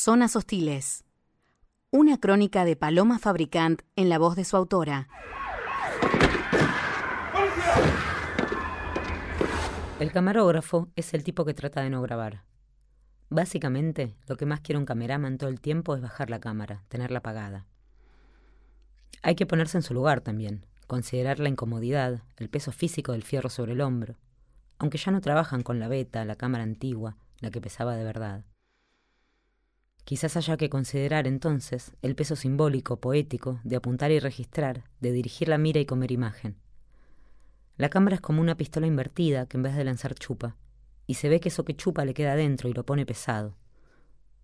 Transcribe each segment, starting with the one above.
Zonas Hostiles. Una crónica de Paloma Fabricant en la voz de su autora. El camarógrafo es el tipo que trata de no grabar. Básicamente, lo que más quiere un cameraman todo el tiempo es bajar la cámara, tenerla apagada. Hay que ponerse en su lugar también, considerar la incomodidad, el peso físico del fierro sobre el hombro, aunque ya no trabajan con la beta, la cámara antigua, la que pesaba de verdad. Quizás haya que considerar entonces el peso simbólico, poético, de apuntar y registrar, de dirigir la mira y comer imagen. La cámara es como una pistola invertida que en vez de lanzar chupa, y se ve que eso que chupa le queda adentro y lo pone pesado.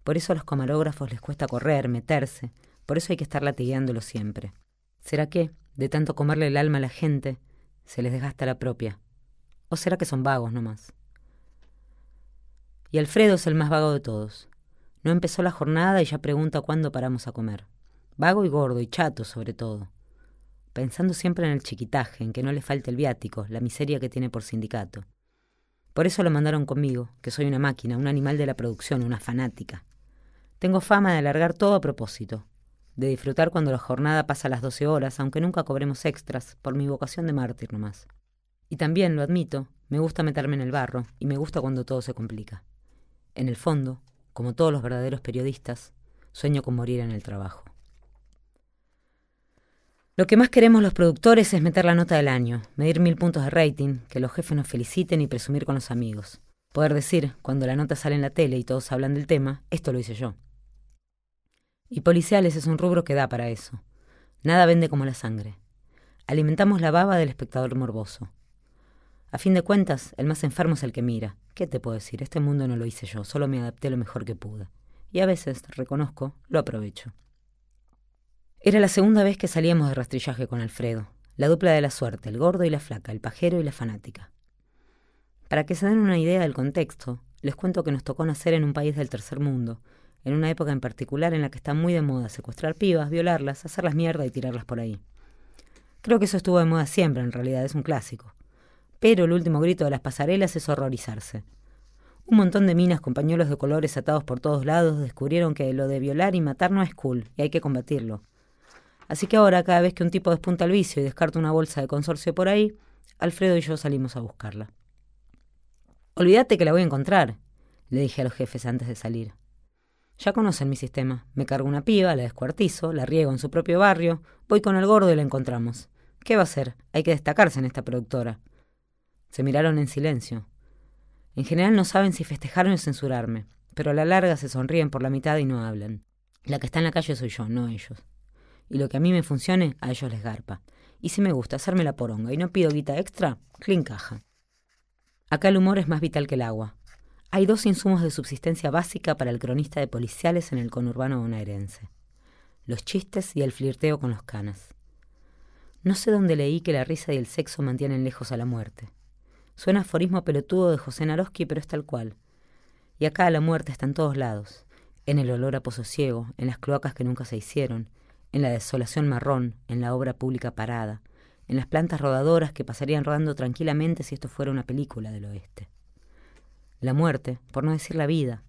Por eso a los camarógrafos les cuesta correr, meterse, por eso hay que estar latigueándolo siempre. ¿Será que, de tanto comerle el alma a la gente, se les desgasta la propia? ¿O será que son vagos nomás? Y Alfredo es el más vago de todos. No empezó la jornada y ya pregunta cuándo paramos a comer. Vago y gordo y chato sobre todo. Pensando siempre en el chiquitaje, en que no le falte el viático, la miseria que tiene por sindicato. Por eso lo mandaron conmigo, que soy una máquina, un animal de la producción, una fanática. Tengo fama de alargar todo a propósito, de disfrutar cuando la jornada pasa las doce horas, aunque nunca cobremos extras, por mi vocación de mártir nomás. Y también, lo admito, me gusta meterme en el barro, y me gusta cuando todo se complica. En el fondo, como todos los verdaderos periodistas, sueño con morir en el trabajo. Lo que más queremos los productores es meter la nota del año, medir mil puntos de rating, que los jefes nos feliciten y presumir con los amigos. Poder decir, cuando la nota sale en la tele y todos hablan del tema, esto lo hice yo. Y policiales es un rubro que da para eso. Nada vende como la sangre. Alimentamos la baba del espectador morboso. A fin de cuentas, el más enfermo es el que mira, ¿Qué te puedo decir? Este mundo no lo hice yo, solo me adapté lo mejor que pude. Y a veces, reconozco, lo aprovecho. Era la segunda vez que salíamos de rastrillaje con Alfredo, la dupla de la suerte, el gordo y la flaca, el pajero y la fanática. Para que se den una idea del contexto, les cuento que nos tocó nacer en un país del tercer mundo, en una época en particular en la que está muy de moda secuestrar pibas, violarlas, hacerlas mierda y tirarlas por ahí. Creo que eso estuvo de moda siempre, en realidad, es un clásico pero el último grito de las pasarelas es horrorizarse. Un montón de minas con pañuelos de colores atados por todos lados descubrieron que lo de violar y matar no es cool y hay que combatirlo. Así que ahora, cada vez que un tipo despunta el vicio y descarta una bolsa de consorcio por ahí, Alfredo y yo salimos a buscarla. Olvídate que la voy a encontrar, le dije a los jefes antes de salir. Ya conocen mi sistema. Me cargo una piba, la descuartizo, la riego en su propio barrio, voy con el gordo y la encontramos. ¿Qué va a hacer? Hay que destacarse en esta productora. Se miraron en silencio. En general no saben si festejaron o censurarme, pero a la larga se sonríen por la mitad y no hablan. La que está en la calle soy yo, no ellos. Y lo que a mí me funcione, a ellos les garpa. Y si me gusta hacerme la poronga y no pido guita extra, clean caja. Acá el humor es más vital que el agua. Hay dos insumos de subsistencia básica para el cronista de policiales en el conurbano bonaerense. Los chistes y el flirteo con los canas. No sé dónde leí que la risa y el sexo mantienen lejos a la muerte. Suena aforismo pelotudo de José Naroski, pero es tal cual. Y acá la muerte está en todos lados. En el olor a pozo ciego, en las cloacas que nunca se hicieron, en la desolación marrón, en la obra pública parada, en las plantas rodadoras que pasarían rodando tranquilamente si esto fuera una película del oeste. La muerte, por no decir la vida,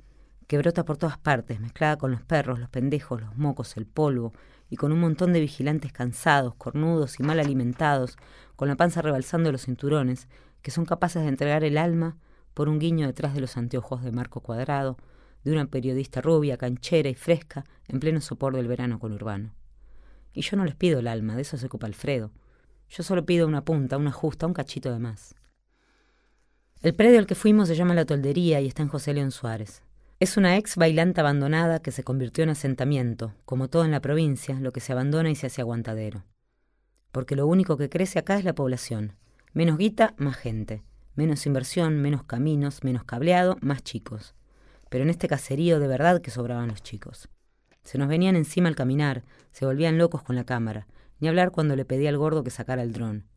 que brota por todas partes, mezclada con los perros, los pendejos, los mocos, el polvo, y con un montón de vigilantes cansados, cornudos y mal alimentados, con la panza rebalsando los cinturones, que son capaces de entregar el alma por un guiño detrás de los anteojos de marco cuadrado de una periodista rubia, canchera y fresca en pleno sopor del verano conurbano. Y yo no les pido el alma, de eso se ocupa Alfredo. Yo solo pido una punta, una justa, un cachito de más. El predio al que fuimos se llama La Toldería y está en José León Suárez. Es una ex bailanta abandonada que se convirtió en asentamiento, como todo en la provincia, lo que se abandona y se hace aguantadero. Porque lo único que crece acá es la población, Menos guita, más gente. Menos inversión, menos caminos, menos cableado, más chicos. Pero en este caserío de verdad que sobraban los chicos. Se nos venían encima al caminar, se volvían locos con la cámara, ni hablar cuando le pedí al gordo que sacara el dron.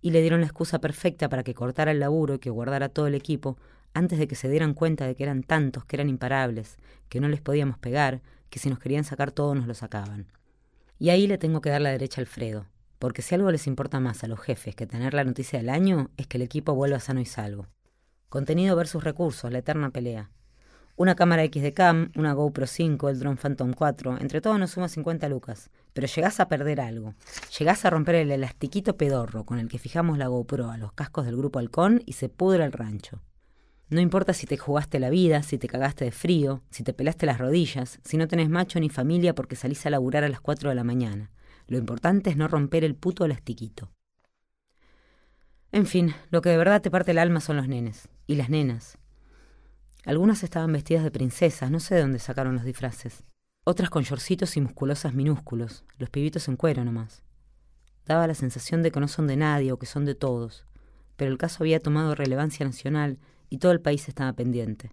Y le dieron la excusa perfecta para que cortara el laburo y que guardara todo el equipo antes de que se dieran cuenta de que eran tantos, que eran imparables, que no les podíamos pegar, que si nos querían sacar todo nos lo sacaban. Y ahí le tengo que dar la derecha a Alfredo porque si algo les importa más a los jefes que tener la noticia del año es que el equipo vuelva sano y salvo. Contenido versus recursos, la eterna pelea. Una cámara X de cam, una GoPro 5, el Drone Phantom 4, entre todo nos suma 50 lucas. Pero llegás a perder algo. Llegás a romper el elastiquito pedorro con el que fijamos la GoPro a los cascos del grupo Halcón y se pudre el rancho. No importa si te jugaste la vida, si te cagaste de frío, si te pelaste las rodillas, si no tenés macho ni familia porque salís a laburar a las 4 de la mañana. Lo importante es no romper el puto elastiquito. En fin, lo que de verdad te parte el alma son los nenes. Y las nenas. Algunas estaban vestidas de princesas, no sé de dónde sacaron los disfraces. Otras con shortcitos y musculosas minúsculos, los pibitos en cuero nomás. Daba la sensación de que no son de nadie o que son de todos, pero el caso había tomado relevancia nacional y todo el país estaba pendiente.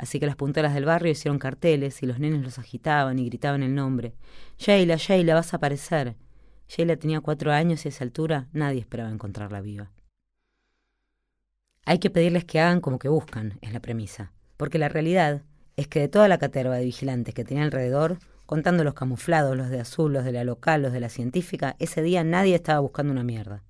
Así que las punteras del barrio hicieron carteles y los nenes los agitaban y gritaban el nombre. Sheila, Sheila, vas a aparecer. Sheila tenía cuatro años y a esa altura nadie esperaba encontrarla viva. Hay que pedirles que hagan como que buscan, es la premisa. Porque la realidad es que de toda la caterva de vigilantes que tenía alrededor, contando los camuflados, los de azul, los de la local, los de la científica, ese día nadie estaba buscando una mierda.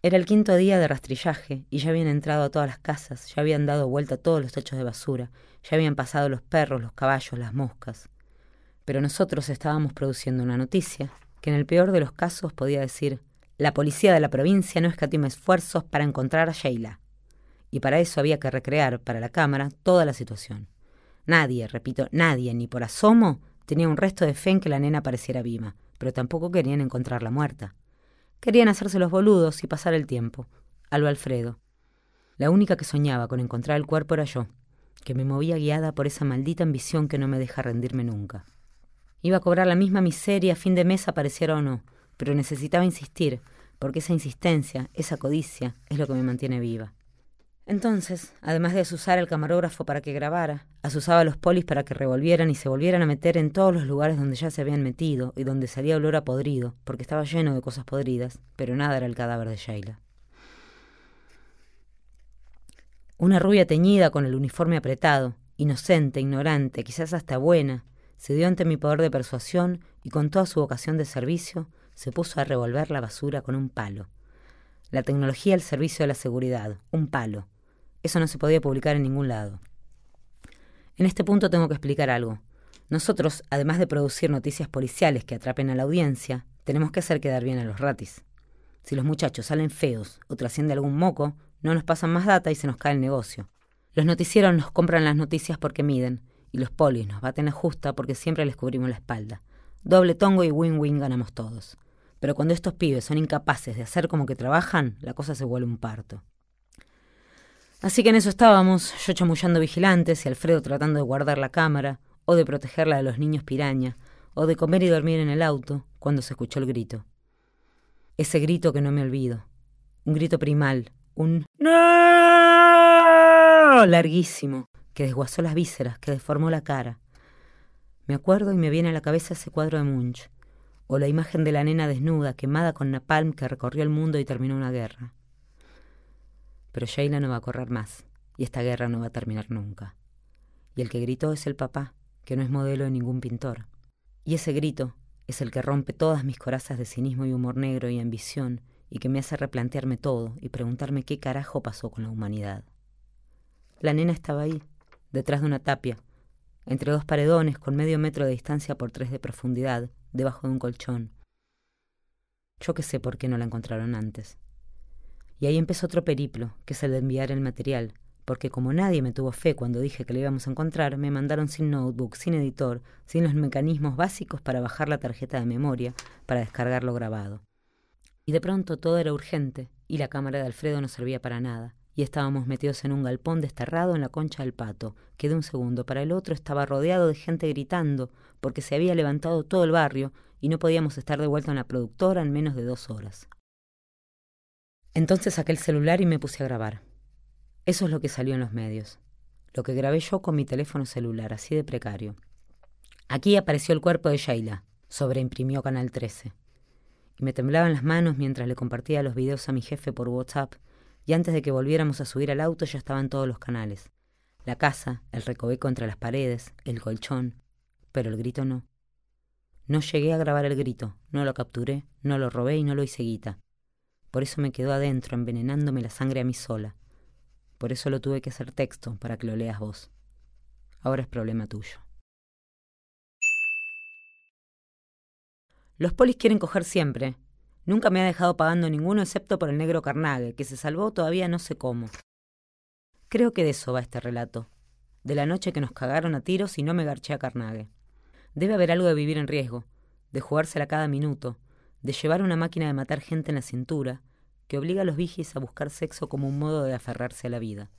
Era el quinto día de rastrillaje y ya habían entrado a todas las casas, ya habían dado vuelta a todos los techos de basura, ya habían pasado los perros, los caballos, las moscas. Pero nosotros estábamos produciendo una noticia que en el peor de los casos podía decir la policía de la provincia no escatima esfuerzos para encontrar a Sheila. Y para eso había que recrear para la cámara toda la situación. Nadie, repito, nadie, ni por asomo, tenía un resto de fe en que la nena pareciera viva, pero tampoco querían encontrarla muerta. Querían hacerse los boludos y pasar el tiempo. A lo Alfredo. La única que soñaba con encontrar el cuerpo era yo, que me movía guiada por esa maldita ambición que no me deja rendirme nunca. Iba a cobrar la misma miseria a fin de mes apareciera o no, pero necesitaba insistir, porque esa insistencia, esa codicia, es lo que me mantiene viva. Entonces, además de asusar al camarógrafo para que grabara, asusaba a los polis para que revolvieran y se volvieran a meter en todos los lugares donde ya se habían metido y donde salía olor a podrido, porque estaba lleno de cosas podridas, pero nada era el cadáver de Sheila. Una rubia teñida con el uniforme apretado, inocente, ignorante, quizás hasta buena, se dio ante mi poder de persuasión y con toda su vocación de servicio se puso a revolver la basura con un palo. La tecnología al servicio de la seguridad, un palo, eso no se podía publicar en ningún lado. En este punto tengo que explicar algo. Nosotros, además de producir noticias policiales que atrapen a la audiencia, tenemos que hacer quedar bien a los ratis. Si los muchachos salen feos o trasciende algún moco, no nos pasan más data y se nos cae el negocio. Los noticieros nos compran las noticias porque miden, y los polis nos baten a justa porque siempre les cubrimos la espalda. Doble tongo y win-win ganamos todos. Pero cuando estos pibes son incapaces de hacer como que trabajan, la cosa se vuelve un parto. Así que en eso estábamos, yo chamullando vigilantes y Alfredo tratando de guardar la cámara, o de protegerla de los niños piraña, o de comer y dormir en el auto, cuando se escuchó el grito. Ese grito que no me olvido. Un grito primal, un ¡No! larguísimo, que desguazó las vísceras, que deformó la cara. Me acuerdo y me viene a la cabeza ese cuadro de Munch, o la imagen de la nena desnuda, quemada con napalm que recorrió el mundo y terminó una guerra. Pero Sheila no va a correr más, y esta guerra no va a terminar nunca. Y el que gritó es el papá, que no es modelo de ningún pintor. Y ese grito es el que rompe todas mis corazas de cinismo y humor negro y ambición, y que me hace replantearme todo y preguntarme qué carajo pasó con la humanidad. La nena estaba ahí, detrás de una tapia, entre dos paredones con medio metro de distancia por tres de profundidad, debajo de un colchón. Yo qué sé por qué no la encontraron antes. Y ahí empezó otro periplo, que es el de enviar el material, porque como nadie me tuvo fe cuando dije que lo íbamos a encontrar, me mandaron sin notebook, sin editor, sin los mecanismos básicos para bajar la tarjeta de memoria, para descargar lo grabado. Y de pronto todo era urgente, y la cámara de Alfredo no servía para nada, y estábamos metidos en un galpón desterrado en la concha del pato, que de un segundo para el otro estaba rodeado de gente gritando, porque se había levantado todo el barrio y no podíamos estar de vuelta en la productora en menos de dos horas. Entonces saqué el celular y me puse a grabar. Eso es lo que salió en los medios. Lo que grabé yo con mi teléfono celular, así de precario. Aquí apareció el cuerpo de Sheila, sobreimprimió Canal 13. Me temblaban las manos mientras le compartía los videos a mi jefe por WhatsApp, y antes de que volviéramos a subir al auto ya estaban todos los canales. La casa, el recoveco entre las paredes, el colchón, pero el grito no. No llegué a grabar el grito, no lo capturé, no lo robé y no lo hice guita. Por eso me quedó adentro, envenenándome la sangre a mí sola. Por eso lo tuve que hacer texto, para que lo leas vos. ahora es problema tuyo. Los polis quieren coger siempre. Nunca me ha dejado pagando ninguno excepto por el negro Carnague, que se salvó todavía no sé cómo. Creo que de eso va este relato. De la noche que nos cagaron a tiros y no me garché a Carnague. Debe haber algo de vivir en riesgo, de jugársela cada minuto, de llevar una máquina de matar gente en la cintura, que obliga a los vigis a buscar sexo como un modo de aferrarse a la vida.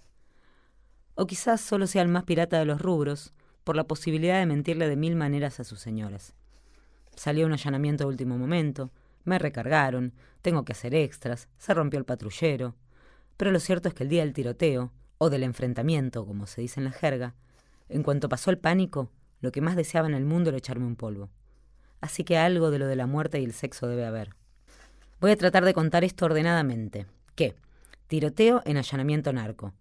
O quizás solo sea el más pirata de los rubros, por la posibilidad de mentirle de mil maneras a sus señoras. Salió un allanamiento de último momento, me recargaron, tengo que hacer extras, se rompió el patrullero. Pero lo cierto es que el día del tiroteo, o del enfrentamiento, como se dice en la jerga, en cuanto pasó el pánico, lo que más deseaba en el mundo era echarme un polvo. Así que algo de lo de la muerte y el sexo debe haber. Voy a tratar de contar esto ordenadamente. ¿Qué? Tiroteo en allanamiento narco.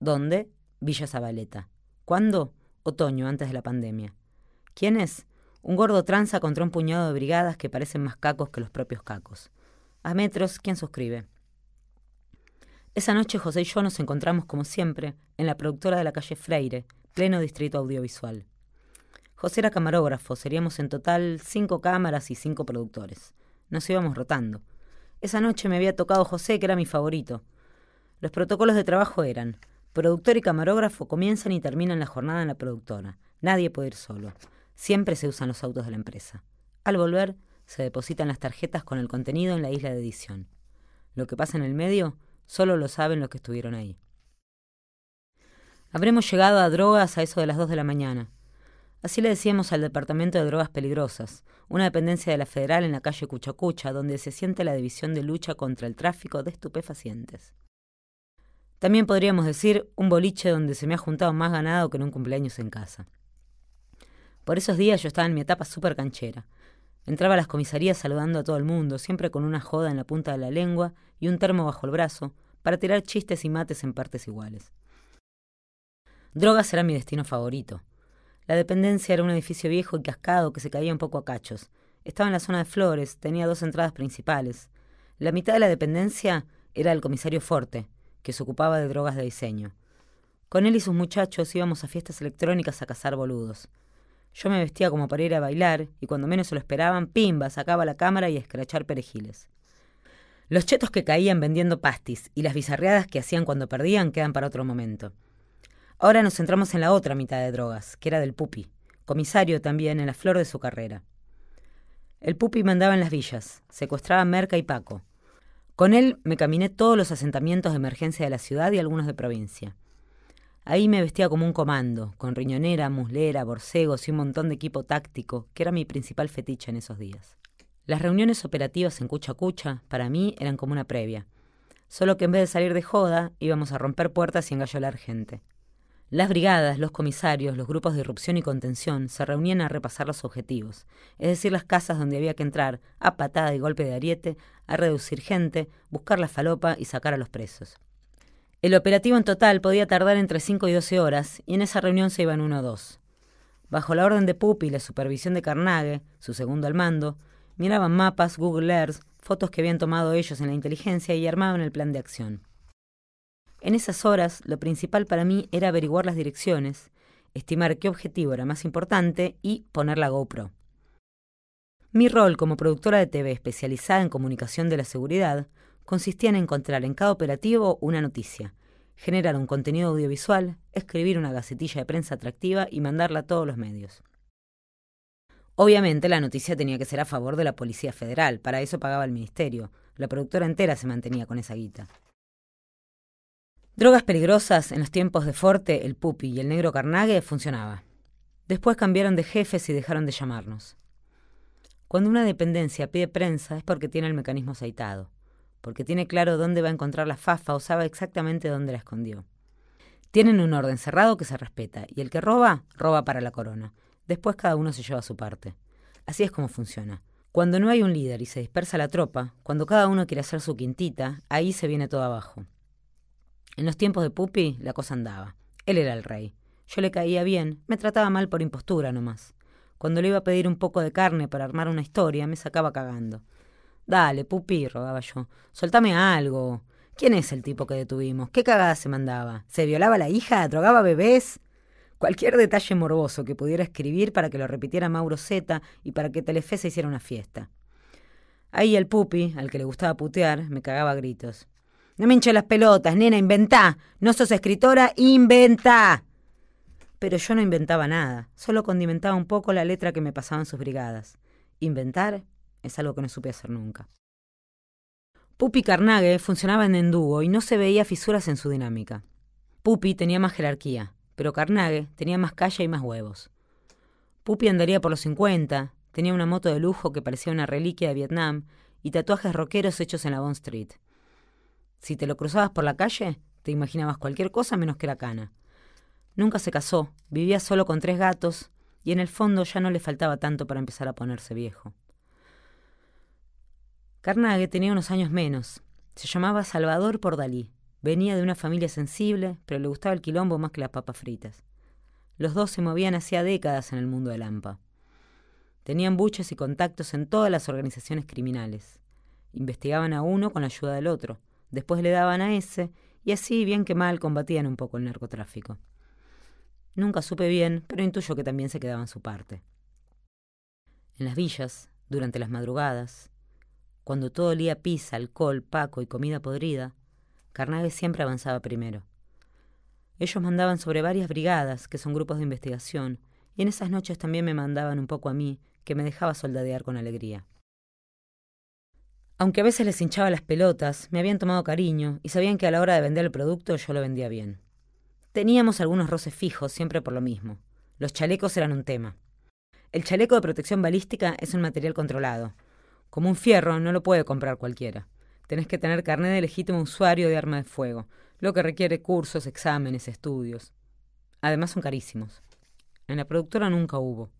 ¿Dónde? Villa Zabaleta. ¿Cuándo? Otoño, antes de la pandemia. ¿Quién es? Un gordo tranza contra un puñado de brigadas que parecen más cacos que los propios cacos. A metros, ¿quién suscribe? Esa noche José y yo nos encontramos, como siempre, en la productora de la calle Freire, pleno distrito audiovisual. José era camarógrafo, seríamos en total cinco cámaras y cinco productores. Nos íbamos rotando. Esa noche me había tocado José, que era mi favorito. Los protocolos de trabajo eran, productor y camarógrafo comienzan y terminan la jornada en la productora. Nadie puede ir solo. Siempre se usan los autos de la empresa. Al volver, se depositan las tarjetas con el contenido en la isla de edición. Lo que pasa en el medio, solo lo saben los que estuvieron ahí. Habremos llegado a drogas a eso de las dos de la mañana. Así le decíamos al Departamento de Drogas Peligrosas, una dependencia de la Federal en la calle Cuchacucha, donde se siente la División de Lucha contra el Tráfico de Estupefacientes. También podríamos decir un boliche donde se me ha juntado más ganado que en un cumpleaños en casa. Por esos días yo estaba en mi etapa súper canchera. Entraba a las comisarías saludando a todo el mundo, siempre con una joda en la punta de la lengua y un termo bajo el brazo, para tirar chistes y mates en partes iguales. Drogas era mi destino favorito. La dependencia era un edificio viejo y cascado que se caía un poco a cachos. Estaba en la zona de Flores, tenía dos entradas principales. La mitad de la dependencia era el comisario Forte, que se ocupaba de drogas de diseño. Con él y sus muchachos íbamos a fiestas electrónicas a cazar boludos. Yo me vestía como para ir a bailar y cuando menos se lo esperaban, pimba, sacaba la cámara y a escrachar perejiles. Los chetos que caían vendiendo pastis y las bizarreadas que hacían cuando perdían quedan para otro momento. Ahora nos centramos en la otra mitad de drogas, que era del Pupi, comisario también en la flor de su carrera. El Pupi mandaba en las villas, secuestraba Merca y Paco. Con él me caminé todos los asentamientos de emergencia de la ciudad y algunos de provincia. Ahí me vestía como un comando, con riñonera, muslera, borcegos y un montón de equipo táctico, que era mi principal fetiche en esos días. Las reuniones operativas en Cucha Cucha, para mí, eran como una previa. Solo que en vez de salir de joda, íbamos a romper puertas y engallolar gente. Las brigadas, los comisarios, los grupos de irrupción y contención se reunían a repasar los objetivos, es decir, las casas donde había que entrar, a patada y golpe de ariete, a reducir gente, buscar la falopa y sacar a los presos. El operativo en total podía tardar entre 5 y 12 horas, y en esa reunión se iban uno o dos. Bajo la orden de Pupi y la supervisión de Carnage, su segundo al mando, miraban mapas, Google Earth, fotos que habían tomado ellos en la inteligencia y armaban el plan de acción. En esas horas, lo principal para mí era averiguar las direcciones, estimar qué objetivo era más importante y poner la GoPro. Mi rol como productora de TV especializada en comunicación de la seguridad consistía en encontrar en cada operativo una noticia, generar un contenido audiovisual, escribir una gacetilla de prensa atractiva y mandarla a todos los medios. Obviamente la noticia tenía que ser a favor de la Policía Federal, para eso pagaba el Ministerio, la productora entera se mantenía con esa guita. Drogas peligrosas en los tiempos de Forte, el Pupi y el Negro Carnague funcionaba. Después cambiaron de jefes y dejaron de llamarnos. Cuando una dependencia pide prensa es porque tiene el mecanismo aceitado porque tiene claro dónde va a encontrar la fafa o sabe exactamente dónde la escondió. Tienen un orden cerrado que se respeta, y el que roba, roba para la corona. Después cada uno se lleva su parte. Así es como funciona. Cuando no hay un líder y se dispersa la tropa, cuando cada uno quiere hacer su quintita, ahí se viene todo abajo. En los tiempos de Pupi, la cosa andaba. Él era el rey. Yo le caía bien, me trataba mal por impostura nomás. Cuando le iba a pedir un poco de carne para armar una historia, me sacaba cagando. Dale, pupi, rogaba yo. Soltame algo. ¿Quién es el tipo que detuvimos? ¿Qué cagada se mandaba? ¿Se violaba la hija? ¿Drogaba bebés? Cualquier detalle morboso que pudiera escribir para que lo repitiera Mauro Zeta y para que Telefe se hiciera una fiesta. Ahí el pupi, al que le gustaba putear, me cagaba a gritos. No me hinche las pelotas, nena, inventá. No sos escritora, inventá. Pero yo no inventaba nada, solo condimentaba un poco la letra que me pasaban sus brigadas. Inventar es algo que no supe hacer nunca. Pupi Carnage funcionaba en dúo y no se veía fisuras en su dinámica. Pupi tenía más jerarquía, pero Carnage tenía más calle y más huevos. Pupi andaría por los 50, tenía una moto de lujo que parecía una reliquia de Vietnam y tatuajes rockeros hechos en la Bond Street. Si te lo cruzabas por la calle, te imaginabas cualquier cosa menos que la cana. Nunca se casó, vivía solo con tres gatos y en el fondo ya no le faltaba tanto para empezar a ponerse viejo. Carnage tenía unos años menos. Se llamaba Salvador por Dalí. Venía de una familia sensible, pero le gustaba el quilombo más que las papas fritas. Los dos se movían hacía décadas en el mundo del AMPA. Tenían buches y contactos en todas las organizaciones criminales. Investigaban a uno con la ayuda del otro. Después le daban a ese, y así, bien que mal, combatían un poco el narcotráfico. Nunca supe bien, pero intuyo que también se quedaban su parte. En las villas, durante las madrugadas, cuando todo olía pizza, alcohol, paco y comida podrida, Carnage siempre avanzaba primero. Ellos mandaban sobre varias brigadas, que son grupos de investigación, y en esas noches también me mandaban un poco a mí, que me dejaba soldadear con alegría. Aunque a veces les hinchaba las pelotas, me habían tomado cariño y sabían que a la hora de vender el producto yo lo vendía bien. Teníamos algunos roces fijos, siempre por lo mismo. Los chalecos eran un tema. El chaleco de protección balística es un material controlado, como un fierro no lo puede comprar cualquiera. Tenés que tener carnet de legítimo usuario de arma de fuego, lo que requiere cursos, exámenes, estudios. Además son carísimos. En la productora nunca hubo.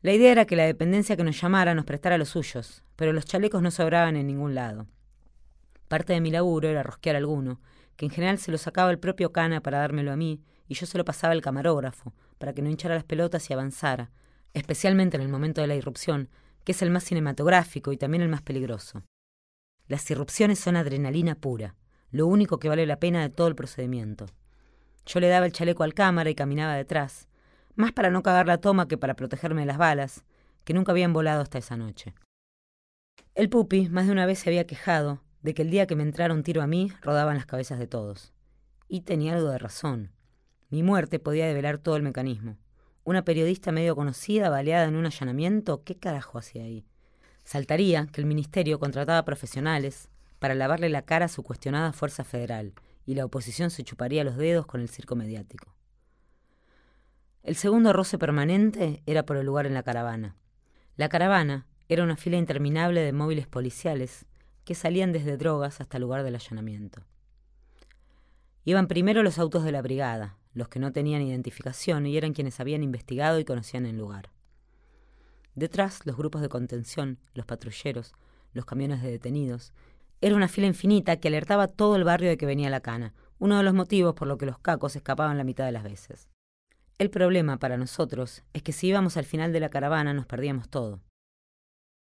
La idea era que la dependencia que nos llamara nos prestara los suyos, pero los chalecos no sobraban en ningún lado. Parte de mi laburo era rosquear alguno, que en general se lo sacaba el propio Cana para dármelo a mí, y yo se lo pasaba al camarógrafo, para que no hinchara las pelotas y avanzara, especialmente en el momento de la irrupción, que es el más cinematográfico y también el más peligroso. Las irrupciones son adrenalina pura, lo único que vale la pena de todo el procedimiento. Yo le daba el chaleco al cámara y caminaba detrás, más para no cagar la toma que para protegerme de las balas, que nunca habían volado hasta esa noche. El pupi más de una vez se había quejado de que el día que me entrara un tiro a mí rodaban las cabezas de todos. Y tenía algo de razón. Mi muerte podía develar todo el mecanismo. Una periodista medio conocida, baleada en un allanamiento, ¿qué carajo hacía ahí? Saltaría que el ministerio contrataba profesionales para lavarle la cara a su cuestionada fuerza federal, y la oposición se chuparía los dedos con el circo mediático. El segundo roce permanente era por el lugar en la caravana. La caravana era una fila interminable de móviles policiales que salían desde drogas hasta el lugar del allanamiento. Iban primero los autos de la brigada, los que no tenían identificación y eran quienes habían investigado y conocían el lugar. Detrás, los grupos de contención, los patrulleros, los camiones de detenidos. Era una fila infinita que alertaba todo el barrio de que venía la cana, uno de los motivos por lo que los cacos escapaban la mitad de las veces. El problema para nosotros es que si íbamos al final de la caravana nos perdíamos todo.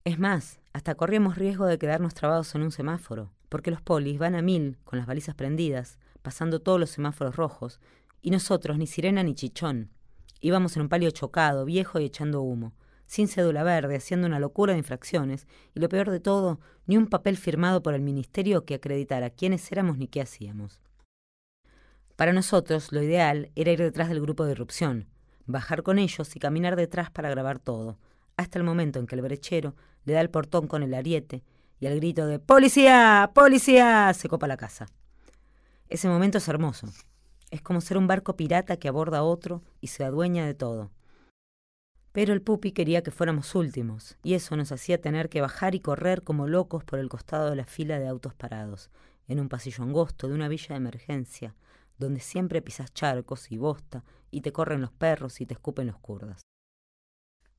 Es más, hasta corríamos riesgo de quedarnos trabados en un semáforo, porque los polis van a mil con las balizas prendidas, pasando todos los semáforos rojos, y nosotros, ni sirena ni chichón. Íbamos en un palio chocado, viejo y echando humo, sin cédula verde, haciendo una locura de infracciones, y lo peor de todo, ni un papel firmado por el ministerio que acreditara quiénes éramos ni qué hacíamos. Para nosotros, lo ideal era ir detrás del grupo de irrupción, bajar con ellos y caminar detrás para grabar todo, hasta el momento en que el brechero le da el portón con el ariete y al grito de ¡Policía! ¡Policía! se copa la casa. Ese momento es hermoso. Es como ser un barco pirata que aborda otro y se adueña de todo. Pero el pupi quería que fuéramos últimos, y eso nos hacía tener que bajar y correr como locos por el costado de la fila de autos parados, en un pasillo angosto de una villa de emergencia, donde siempre pisas charcos y bosta, y te corren los perros y te escupen los kurdas.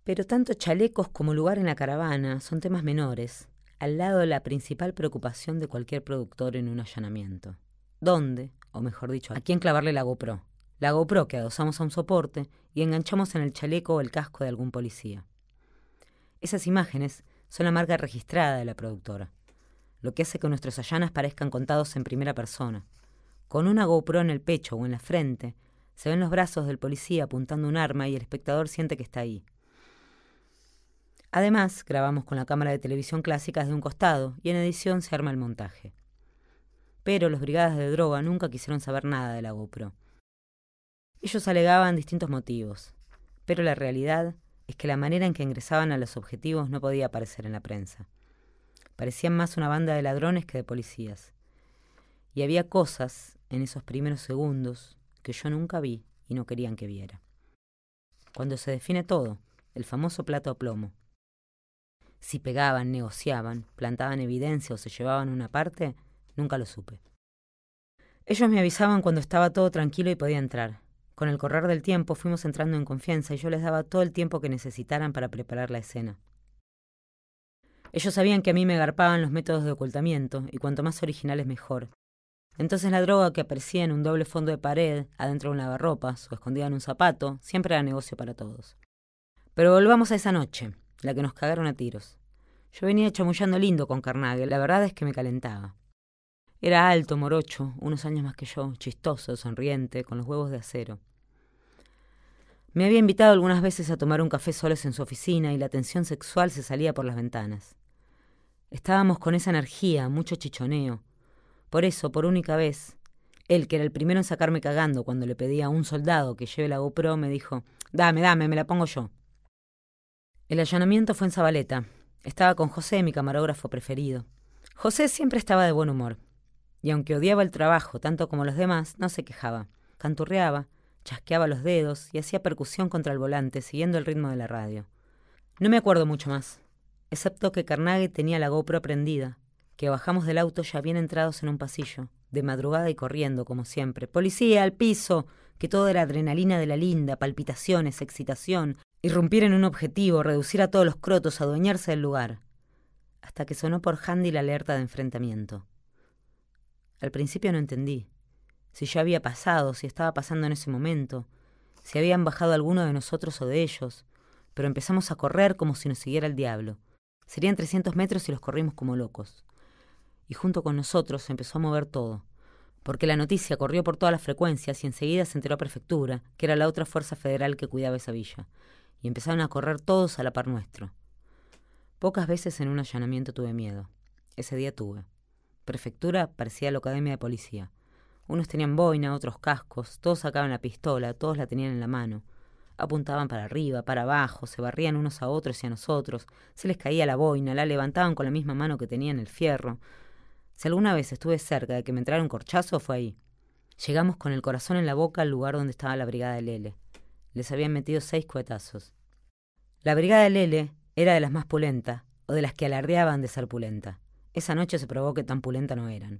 Pero tanto chalecos como lugar en la caravana son temas menores, al lado de la principal preocupación de cualquier productor en un allanamiento. ¿Dónde, o mejor dicho, a quién clavarle la GoPro. La GoPro que adosamos a un soporte y enganchamos en el chaleco o el casco de algún policía. Esas imágenes son la marca registrada de la productora, lo que hace que nuestros allanas parezcan contados en primera persona. Con una GoPro en el pecho o en la frente, Se ven los brazos del policía apuntando un arma y el espectador siente que está ahí. Además, grabamos con la cámara de televisión clásica desde un costado y en edición se arma el montaje. Pero los brigadas de droga nunca quisieron saber nada de la GoPro. Ellos alegaban distintos motivos, pero la realidad es que la manera en que ingresaban a los objetivos no podía aparecer en la prensa. Parecían más una banda de ladrones que de policías. Y había cosas en esos primeros segundos que yo nunca vi y no querían que viera. Cuando se define todo, el famoso plato a plomo, si pegaban, negociaban, plantaban evidencia o se llevaban una parte, nunca lo supe. Ellos me avisaban cuando estaba todo tranquilo y podía entrar. Con el correr del tiempo fuimos entrando en confianza y yo les daba todo el tiempo que necesitaran para preparar la escena. Ellos sabían que a mí me garpaban los métodos de ocultamiento, y cuanto más originales mejor. Entonces la droga que aparecía en un doble fondo de pared, adentro de un lavarropas o escondida en un zapato, siempre era negocio para todos. Pero volvamos a esa noche la que nos cagaron a tiros. Yo venía chamullando lindo con Carnage, la verdad es que me calentaba. Era alto, morocho, unos años más que yo, chistoso, sonriente, con los huevos de acero. Me había invitado algunas veces a tomar un café solos en su oficina y la tensión sexual se salía por las ventanas. Estábamos con esa energía, mucho chichoneo. Por eso, por única vez, él, que era el primero en sacarme cagando cuando le pedía a un soldado que lleve la GoPro, me dijo, dame, dame, me la pongo yo. El allanamiento fue en Zabaleta. Estaba con José, mi camarógrafo preferido. José siempre estaba de buen humor. Y aunque odiaba el trabajo tanto como los demás, no se quejaba. Canturreaba, chasqueaba los dedos y hacía percusión contra el volante, siguiendo el ritmo de la radio. No me acuerdo mucho más, excepto que Carnage tenía la GoPro prendida, que bajamos del auto ya bien entrados en un pasillo, de madrugada y corriendo, como siempre. ¡Policía, al piso! Que todo era adrenalina de la linda, palpitaciones, excitación, irrumpir en un objetivo, reducir a todos los crotos, adueñarse del lugar, hasta que sonó por Handy la alerta de enfrentamiento. Al principio no entendí si ya había pasado, si estaba pasando en ese momento, si habían bajado alguno de nosotros o de ellos, pero empezamos a correr como si nos siguiera el diablo. Serían 300 metros y los corrimos como locos. Y junto con nosotros se empezó a mover todo, porque la noticia corrió por todas las frecuencias y enseguida se enteró a Prefectura, que era la otra fuerza federal que cuidaba esa villa y empezaron a correr todos a la par nuestro. Pocas veces en un allanamiento tuve miedo. Ese día tuve. Prefectura parecía la academia de policía. Unos tenían boina, otros cascos, todos sacaban la pistola, todos la tenían en la mano. Apuntaban para arriba, para abajo, se barrían unos a otros y a nosotros, se les caía la boina, la levantaban con la misma mano que tenían el fierro. Si alguna vez estuve cerca de que me entrara un corchazo, fue ahí. Llegamos con el corazón en la boca al lugar donde estaba la brigada de Lele les habían metido seis cohetazos. La brigada Lele era de las más pulentas, o de las que alardeaban de ser pulenta. Esa noche se probó que tan pulenta no eran.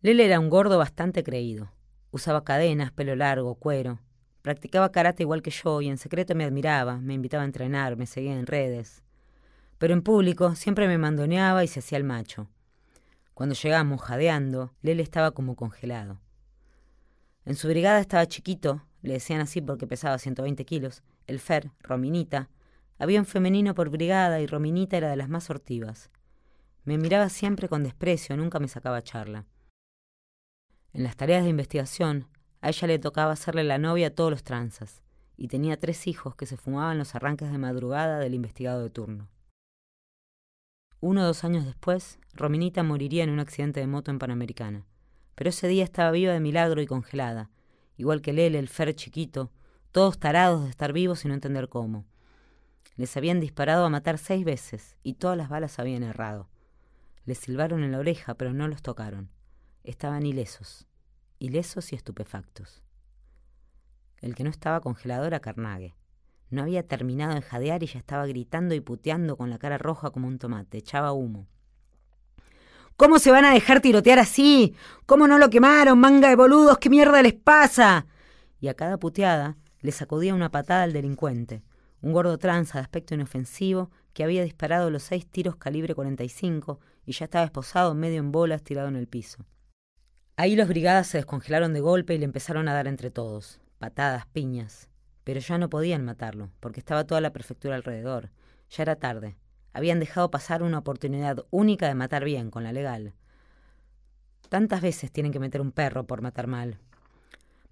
Lele era un gordo bastante creído. Usaba cadenas, pelo largo, cuero. Practicaba karate igual que yo y en secreto me admiraba, me invitaba a entrenar, me seguía en redes. Pero en público siempre me mandoneaba y se hacía el macho. Cuando llegamos, jadeando, Lele estaba como congelado. En su brigada estaba chiquito, le decían así porque pesaba 120 kilos, el Fer, Rominita. Había un femenino por brigada y Rominita era de las más sortivas. Me miraba siempre con desprecio, nunca me sacaba charla. En las tareas de investigación, a ella le tocaba hacerle la novia a todos los tranzas, y tenía tres hijos que se fumaban los arranques de madrugada del investigado de turno. Uno o dos años después, Rominita moriría en un accidente de moto en Panamericana, pero ese día estaba viva de milagro y congelada, igual que Lele, el Fer chiquito, todos tarados de estar vivos y no entender cómo. Les habían disparado a matar seis veces y todas las balas habían errado. Les silbaron en la oreja, pero no los tocaron. Estaban ilesos, ilesos y estupefactos. El que no estaba congelado era Carnague. No había terminado de jadear y ya estaba gritando y puteando con la cara roja como un tomate, echaba humo. ¿Cómo se van a dejar tirotear así? ¿Cómo no lo quemaron, manga de boludos? ¿Qué mierda les pasa? Y a cada puteada le sacudía una patada al delincuente, un gordo tranza de aspecto inofensivo que había disparado los seis tiros calibre 45 y ya estaba esposado medio en bolas tirado en el piso. Ahí los brigadas se descongelaron de golpe y le empezaron a dar entre todos, patadas, piñas. Pero ya no podían matarlo, porque estaba toda la prefectura alrededor. Ya era tarde habían dejado pasar una oportunidad única de matar bien con la legal. Tantas veces tienen que meter un perro por matar mal.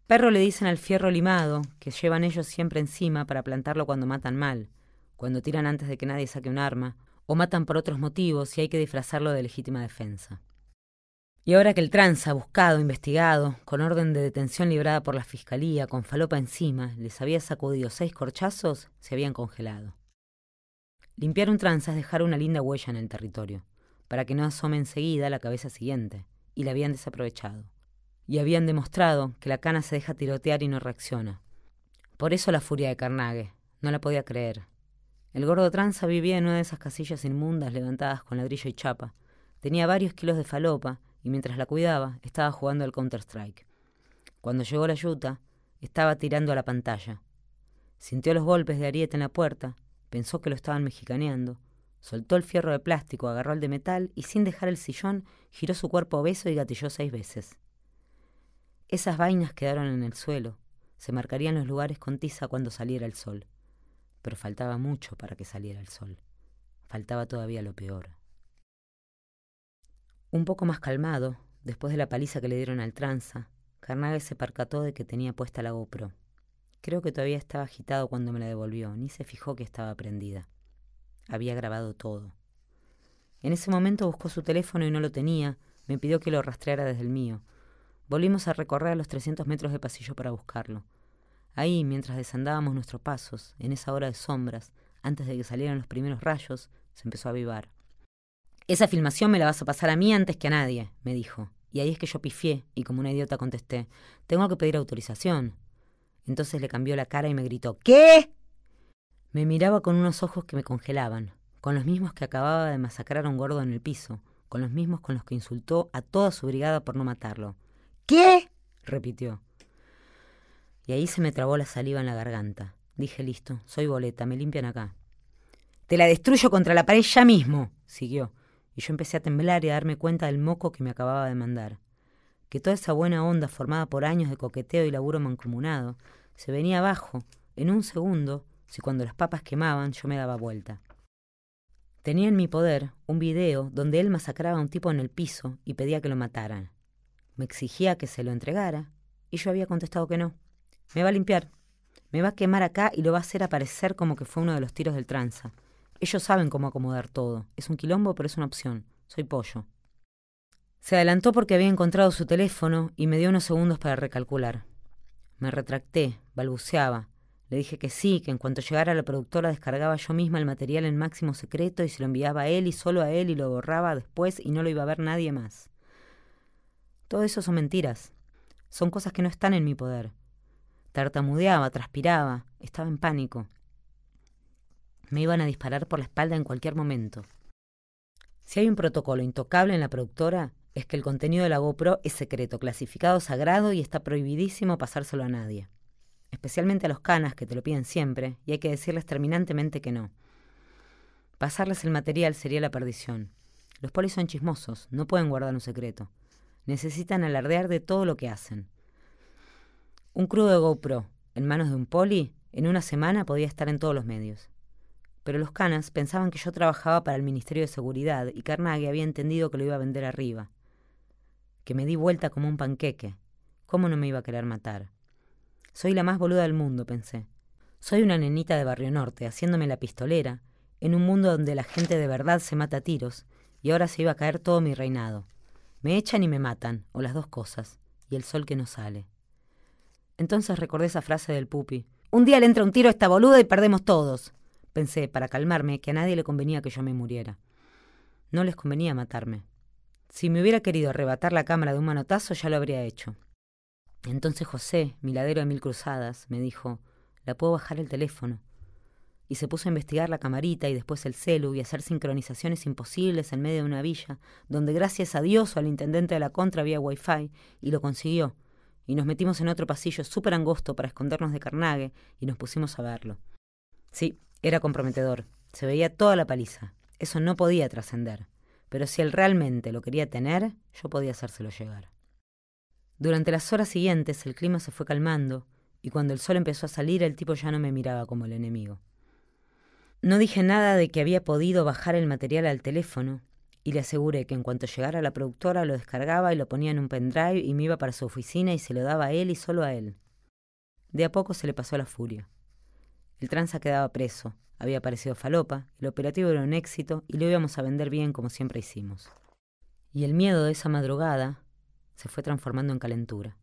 Perro le dicen al fierro limado, que llevan ellos siempre encima para plantarlo cuando matan mal, cuando tiran antes de que nadie saque un arma, o matan por otros motivos y hay que disfrazarlo de legítima defensa. Y ahora que el tranza, buscado, investigado, con orden de detención librada por la fiscalía, con falopa encima, les había sacudido seis corchazos, se habían congelado. Limpiar un tranza es dejar una linda huella en el territorio, para que no asome enseguida la cabeza siguiente, y la habían desaprovechado. Y habían demostrado que la cana se deja tirotear y no reacciona. Por eso la furia de Carnage, no la podía creer. El gordo tranza vivía en una de esas casillas inmundas levantadas con ladrillo y chapa. Tenía varios kilos de falopa y mientras la cuidaba estaba jugando al Counter-Strike. Cuando llegó la yuta, estaba tirando a la pantalla. Sintió los golpes de Ariete en la puerta, pensó que lo estaban mexicaneando, soltó el fierro de plástico, agarró el de metal y sin dejar el sillón giró su cuerpo obeso y gatilló seis veces. Esas vainas quedaron en el suelo, se marcarían los lugares con tiza cuando saliera el sol. Pero faltaba mucho para que saliera el sol. Faltaba todavía lo peor. Un poco más calmado, después de la paliza que le dieron al tranza, Carnage se percató de que tenía puesta la GoPro. Creo que todavía estaba agitado cuando me la devolvió, ni se fijó que estaba prendida. Había grabado todo. En ese momento buscó su teléfono y no lo tenía, me pidió que lo rastreara desde el mío. Volvimos a recorrer los 300 metros de pasillo para buscarlo. Ahí, mientras desandábamos nuestros pasos, en esa hora de sombras, antes de que salieran los primeros rayos, se empezó a avivar. Esa filmación me la vas a pasar a mí antes que a nadie, me dijo. Y ahí es que yo pifié y como una idiota contesté, tengo que pedir autorización. Entonces le cambió la cara y me gritó, ¿qué? Me miraba con unos ojos que me congelaban, con los mismos que acababa de masacrar a un gordo en el piso, con los mismos con los que insultó a toda su brigada por no matarlo. ¿Qué? repitió. Y ahí se me trabó la saliva en la garganta. Dije, listo, soy boleta, me limpian acá. Te la destruyo contra la pared ya mismo, siguió y yo empecé a temblar y a darme cuenta del moco que me acababa de mandar. Que toda esa buena onda formada por años de coqueteo y laburo mancomunado se venía abajo en un segundo si cuando las papas quemaban yo me daba vuelta. Tenía en mi poder un video donde él masacraba a un tipo en el piso y pedía que lo mataran. Me exigía que se lo entregara y yo había contestado que no. Me va a limpiar, me va a quemar acá y lo va a hacer aparecer como que fue uno de los tiros del tranza. Ellos saben cómo acomodar todo. Es un quilombo, pero es una opción. Soy pollo. Se adelantó porque había encontrado su teléfono y me dio unos segundos para recalcular. Me retracté, balbuceaba. Le dije que sí, que en cuanto llegara la productora descargaba yo misma el material en máximo secreto y se lo enviaba a él y solo a él y lo borraba después y no lo iba a ver nadie más. Todo eso son mentiras. Son cosas que no están en mi poder. Tartamudeaba, transpiraba, estaba en pánico. Me iban a disparar por la espalda en cualquier momento. Si hay un protocolo intocable en la productora, es que el contenido de la GoPro es secreto, clasificado sagrado y está prohibidísimo pasárselo a nadie. Especialmente a los canas que te lo piden siempre y hay que decirles terminantemente que no. Pasarles el material sería la perdición. Los polis son chismosos, no pueden guardar un secreto. Necesitan alardear de todo lo que hacen. Un crudo GoPro en manos de un poli en una semana podía estar en todos los medios pero los canas pensaban que yo trabajaba para el Ministerio de Seguridad y Carnegie había entendido que lo iba a vender arriba. Que me di vuelta como un panqueque. ¿Cómo no me iba a querer matar? Soy la más boluda del mundo, pensé. Soy una nenita de Barrio Norte, haciéndome la pistolera, en un mundo donde la gente de verdad se mata a tiros, y ahora se iba a caer todo mi reinado. Me echan y me matan, o las dos cosas, y el sol que no sale. Entonces recordé esa frase del pupi. Un día le entra un tiro a esta boluda y perdemos todos. Pensé, para calmarme, que a nadie le convenía que yo me muriera. No les convenía matarme. Si me hubiera querido arrebatar la cámara de un manotazo, ya lo habría hecho. Entonces José, mi ladero de mil cruzadas, me dijo, ¿la puedo bajar el teléfono? Y se puso a investigar la camarita y después el celu y hacer sincronizaciones imposibles en medio de una villa, donde gracias a Dios o al intendente de la contra había wifi, y lo consiguió. Y nos metimos en otro pasillo súper angosto para escondernos de Carnague y nos pusimos a verlo. Sí, era comprometedor. Se veía toda la paliza. Eso no podía trascender. Pero si él realmente lo quería tener, yo podía hacérselo llegar. Durante las horas siguientes el clima se fue calmando, y cuando el sol empezó a salir el tipo ya no me miraba como el enemigo. No dije nada de que había podido bajar el material al teléfono, y le aseguré que en cuanto llegara la productora lo descargaba y lo ponía en un pendrive y me iba para su oficina y se lo daba a él y solo a él. De a poco se le pasó la furia. El tranza quedaba preso, había aparecido falopa, el operativo era un éxito y lo íbamos a vender bien como siempre hicimos. Y el miedo de esa madrugada se fue transformando en calentura.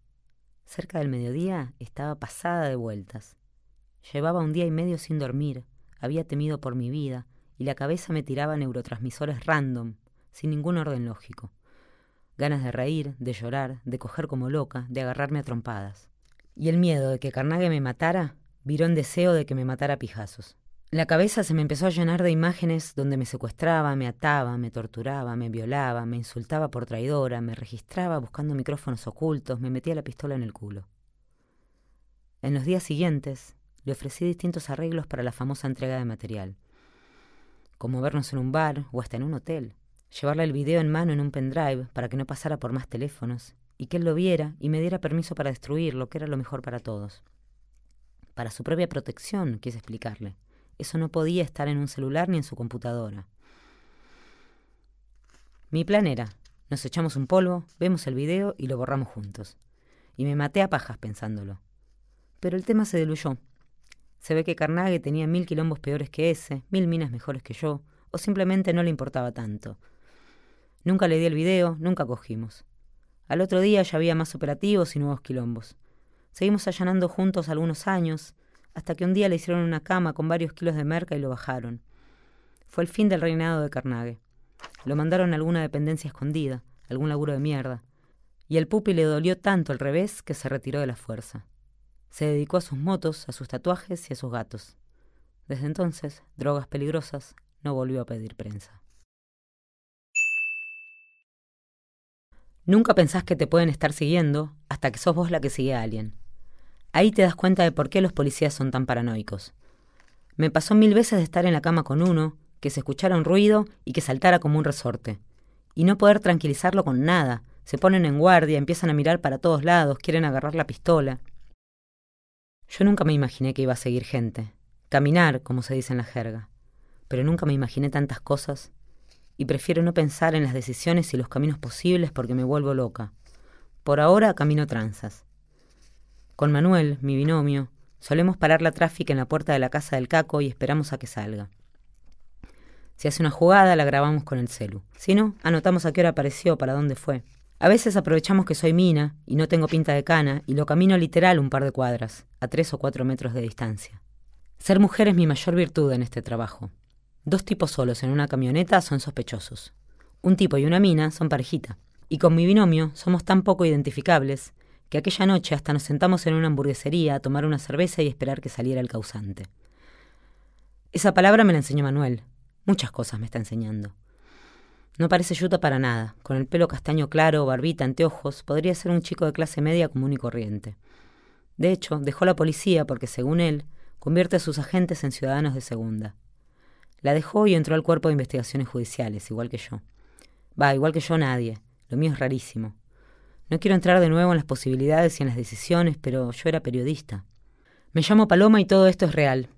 Cerca del mediodía estaba pasada de vueltas. Llevaba un día y medio sin dormir, había temido por mi vida, y la cabeza me tiraba neurotransmisores random, sin ningún orden lógico. Ganas de reír, de llorar, de coger como loca, de agarrarme a trompadas. Y el miedo de que Carnage me matara viró en deseo de que me matara a pijazos. La cabeza se me empezó a llenar de imágenes donde me secuestraba, me ataba, me torturaba, me violaba, me insultaba por traidora, me registraba buscando micrófonos ocultos, me metía la pistola en el culo. En los días siguientes le ofrecí distintos arreglos para la famosa entrega de material, como vernos en un bar o hasta en un hotel, llevarle el video en mano en un pendrive para que no pasara por más teléfonos, y que él lo viera y me diera permiso para destruirlo, que era lo mejor para todos. Para su propia protección, quise explicarle. Eso no podía estar en un celular ni en su computadora. Mi plan era, nos echamos un polvo, vemos el video y lo borramos juntos. Y me maté a pajas pensándolo. Pero el tema se diluyó. Se ve que Carnage tenía mil quilombos peores que ese, mil minas mejores que yo, o simplemente no le importaba tanto. Nunca le di el video, nunca cogimos. Al otro día ya había más operativos y nuevos quilombos. Seguimos allanando juntos algunos años, hasta que un día le hicieron una cama con varios kilos de merca y lo bajaron. Fue el fin del reinado de Carnage. Lo mandaron a alguna dependencia escondida, algún laburo de mierda. Y al pupi le dolió tanto el revés que se retiró de la fuerza. Se dedicó a sus motos, a sus tatuajes y a sus gatos. Desde entonces, drogas peligrosas, no volvió a pedir prensa. Nunca pensás que te pueden estar siguiendo hasta que sos vos la que sigue a alguien. Ahí te das cuenta de por qué los policías son tan paranoicos. Me pasó mil veces de estar en la cama con uno, que se escuchara un ruido y que saltara como un resorte. Y no poder tranquilizarlo con nada. Se ponen en guardia, empiezan a mirar para todos lados, quieren agarrar la pistola. Yo nunca me imaginé que iba a seguir gente. Caminar, como se dice en la jerga. Pero nunca me imaginé tantas cosas y prefiero no pensar en las decisiones y los caminos posibles porque me vuelvo loca. Por ahora camino tranzas. Con Manuel, mi binomio, solemos parar la tráfica en la puerta de la casa del caco y esperamos a que salga. Si hace una jugada, la grabamos con el celu. Si no, anotamos a qué hora apareció, para dónde fue. A veces aprovechamos que soy mina y no tengo pinta de cana y lo camino literal un par de cuadras, a tres o cuatro metros de distancia. Ser mujer es mi mayor virtud en este trabajo. Dos tipos solos en una camioneta son sospechosos. Un tipo y una mina son parejita. Y con mi binomio somos tan poco identificables que aquella noche hasta nos sentamos en una hamburguesería a tomar una cerveza y esperar que saliera el causante. Esa palabra me la enseñó Manuel. Muchas cosas me está enseñando. No parece yuta para nada. Con el pelo castaño claro, barbita, anteojos, podría ser un chico de clase media común y corriente. De hecho, dejó la policía porque, según él, convierte a sus agentes en ciudadanos de segunda. La dejó y entró al cuerpo de investigaciones judiciales, igual que yo. Va, igual que yo nadie. Lo mío es rarísimo. No quiero entrar de nuevo en las posibilidades y en las decisiones, pero yo era periodista. Me llamo Paloma y todo esto es real.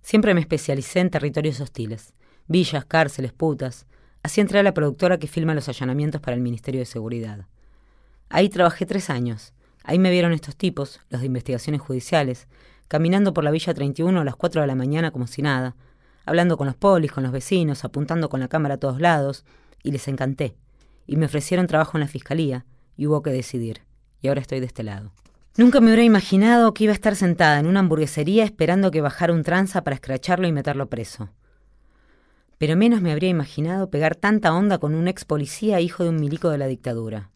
Siempre me especialicé en territorios hostiles. Villas, cárceles, putas. Así entré a la productora que filma los allanamientos para el Ministerio de Seguridad. Ahí trabajé tres años. Ahí me vieron estos tipos, los de investigaciones judiciales, caminando por la Villa 31 a las 4 de la mañana como si nada, hablando con los polis, con los vecinos, apuntando con la cámara a todos lados, y les encanté. Y me ofrecieron trabajo en la fiscalía, y hubo que decidir. Y ahora estoy de este lado. Nunca me hubiera imaginado que iba a estar sentada en una hamburguesería esperando que bajara un tranza para escracharlo y meterlo preso. Pero menos me habría imaginado pegar tanta onda con un ex policía hijo de un milico de la dictadura.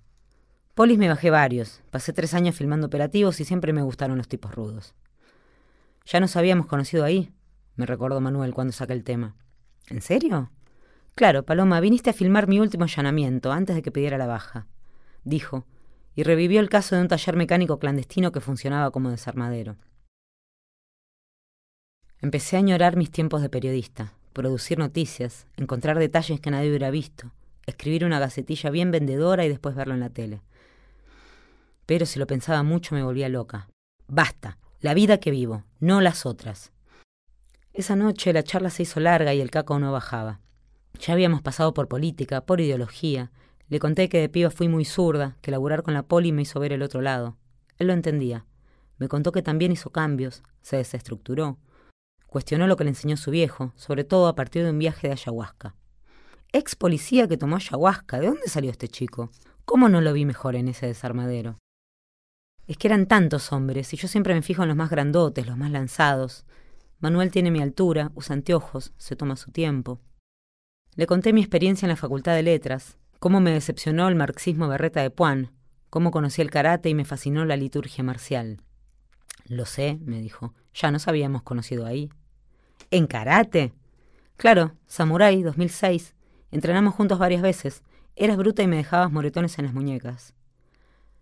Polis me bajé varios, pasé tres años filmando operativos y siempre me gustaron los tipos rudos. Ya nos habíamos conocido ahí, me recordó Manuel cuando saqué el tema. ¿En serio? Claro, Paloma, viniste a filmar mi último allanamiento antes de que pidiera la baja, dijo, y revivió el caso de un taller mecánico clandestino que funcionaba como desarmadero. Empecé a añorar mis tiempos de periodista, producir noticias, encontrar detalles que nadie hubiera visto, escribir una gacetilla bien vendedora y después verlo en la tele. Pero si lo pensaba mucho me volvía loca. Basta, la vida que vivo, no las otras. Esa noche la charla se hizo larga y el caco no bajaba. Ya habíamos pasado por política, por ideología. Le conté que de piba fui muy zurda, que laburar con la poli me hizo ver el otro lado. Él lo entendía. Me contó que también hizo cambios, se desestructuró. Cuestionó lo que le enseñó su viejo, sobre todo a partir de un viaje de ayahuasca. Ex policía que tomó ayahuasca, ¿de dónde salió este chico? ¿Cómo no lo vi mejor en ese desarmadero? Es que eran tantos hombres, y yo siempre me fijo en los más grandotes, los más lanzados. Manuel tiene mi altura, usa anteojos, se toma su tiempo. Le conté mi experiencia en la Facultad de Letras, cómo me decepcionó el marxismo berreta de Puan, cómo conocí el karate y me fascinó la liturgia marcial. Lo sé, me dijo, ya nos habíamos conocido ahí. ¿En karate? Claro, Samurai, 2006. Entrenamos juntos varias veces. Eras bruta y me dejabas moretones en las muñecas.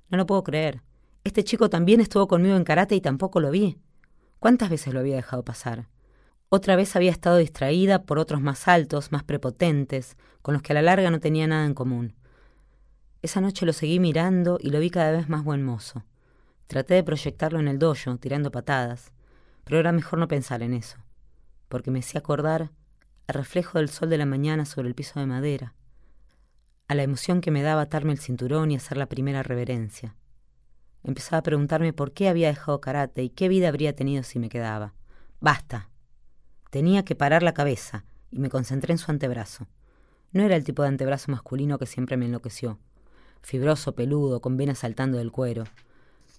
No lo puedo creer. Este chico también estuvo conmigo en karate y tampoco lo vi. ¿Cuántas veces lo había dejado pasar? Otra vez había estado distraída por otros más altos, más prepotentes, con los que a la larga no tenía nada en común. Esa noche lo seguí mirando y lo vi cada vez más buen mozo. Traté de proyectarlo en el dojo, tirando patadas, pero era mejor no pensar en eso, porque me hacía acordar al reflejo del sol de la mañana sobre el piso de madera, a la emoción que me daba atarme el cinturón y hacer la primera reverencia. Empezaba a preguntarme por qué había dejado karate y qué vida habría tenido si me quedaba. Basta, Tenía que parar la cabeza y me concentré en su antebrazo. No era el tipo de antebrazo masculino que siempre me enloqueció. Fibroso, peludo, con venas saltando del cuero.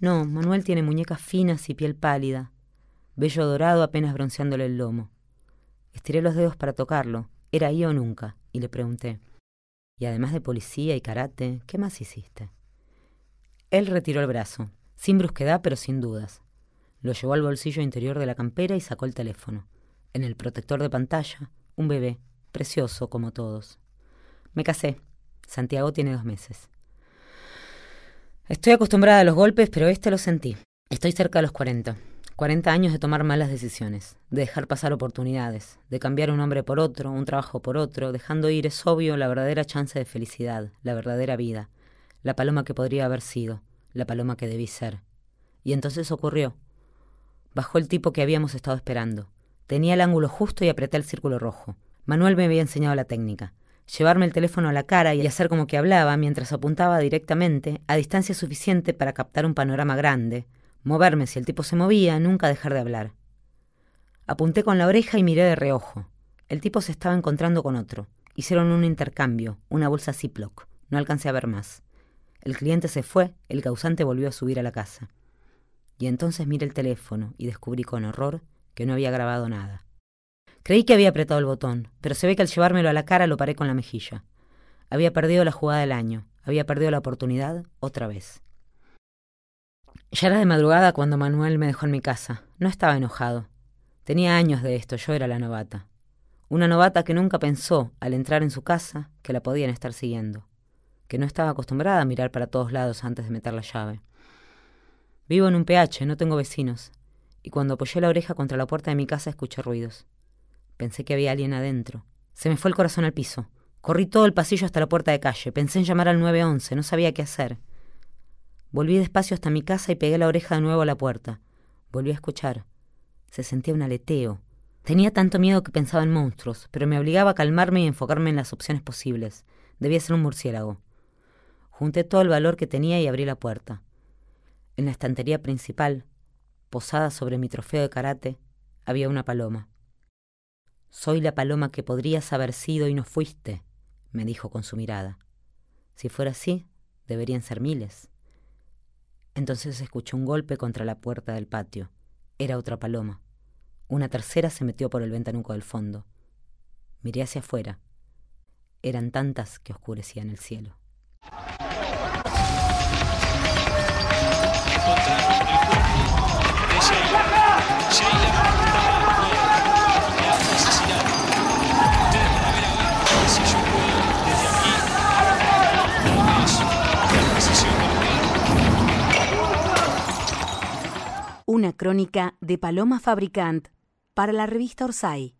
No, Manuel tiene muñecas finas y piel pálida. Vello dorado apenas bronceándole el lomo. Estiré los dedos para tocarlo. Era ahí o nunca. Y le pregunté. Y además de policía y karate, ¿qué más hiciste? Él retiró el brazo, sin brusquedad pero sin dudas. Lo llevó al bolsillo interior de la campera y sacó el teléfono en el protector de pantalla, un bebé, precioso como todos. Me casé. Santiago tiene dos meses. Estoy acostumbrada a los golpes, pero este lo sentí. Estoy cerca de los 40. 40 años de tomar malas decisiones, de dejar pasar oportunidades, de cambiar un hombre por otro, un trabajo por otro, dejando ir, es obvio, la verdadera chance de felicidad, la verdadera vida, la paloma que podría haber sido, la paloma que debí ser. Y entonces ocurrió. Bajó el tipo que habíamos estado esperando. Tenía el ángulo justo y apreté el círculo rojo. Manuel me había enseñado la técnica. Llevarme el teléfono a la cara y hacer como que hablaba mientras apuntaba directamente, a distancia suficiente para captar un panorama grande, moverme si el tipo se movía, nunca dejar de hablar. Apunté con la oreja y miré de reojo. El tipo se estaba encontrando con otro. Hicieron un intercambio, una bolsa Ziploc. No alcancé a ver más. El cliente se fue, el causante volvió a subir a la casa. Y entonces miré el teléfono y descubrí con horror que no había grabado nada. Creí que había apretado el botón, pero se ve que al llevármelo a la cara lo paré con la mejilla. Había perdido la jugada del año, había perdido la oportunidad otra vez. Ya era de madrugada cuando Manuel me dejó en mi casa. No estaba enojado. Tenía años de esto, yo era la novata. Una novata que nunca pensó, al entrar en su casa, que la podían estar siguiendo, que no estaba acostumbrada a mirar para todos lados antes de meter la llave. Vivo en un PH, no tengo vecinos, y cuando apoyé la oreja contra la puerta de mi casa escuché ruidos. Pensé que había alguien adentro. Se me fue el corazón al piso. Corrí todo el pasillo hasta la puerta de calle. Pensé en llamar al 911. No sabía qué hacer. Volví despacio hasta mi casa y pegué la oreja de nuevo a la puerta. Volví a escuchar. Se sentía un aleteo. Tenía tanto miedo que pensaba en monstruos, pero me obligaba a calmarme y enfocarme en las opciones posibles. Debía ser un murciélago. Junté todo el valor que tenía y abrí la puerta. En la estantería principal, posada sobre mi trofeo de karate, había una paloma. Soy la paloma que podrías haber sido y no fuiste, me dijo con su mirada. Si fuera así, deberían ser miles. Entonces escuché un golpe contra la puerta del patio. Era otra paloma. Una tercera se metió por el ventanuco del fondo. Miré hacia afuera. Eran tantas que oscurecían el cielo. Crónica de Paloma Fabricant para la revista Orsay.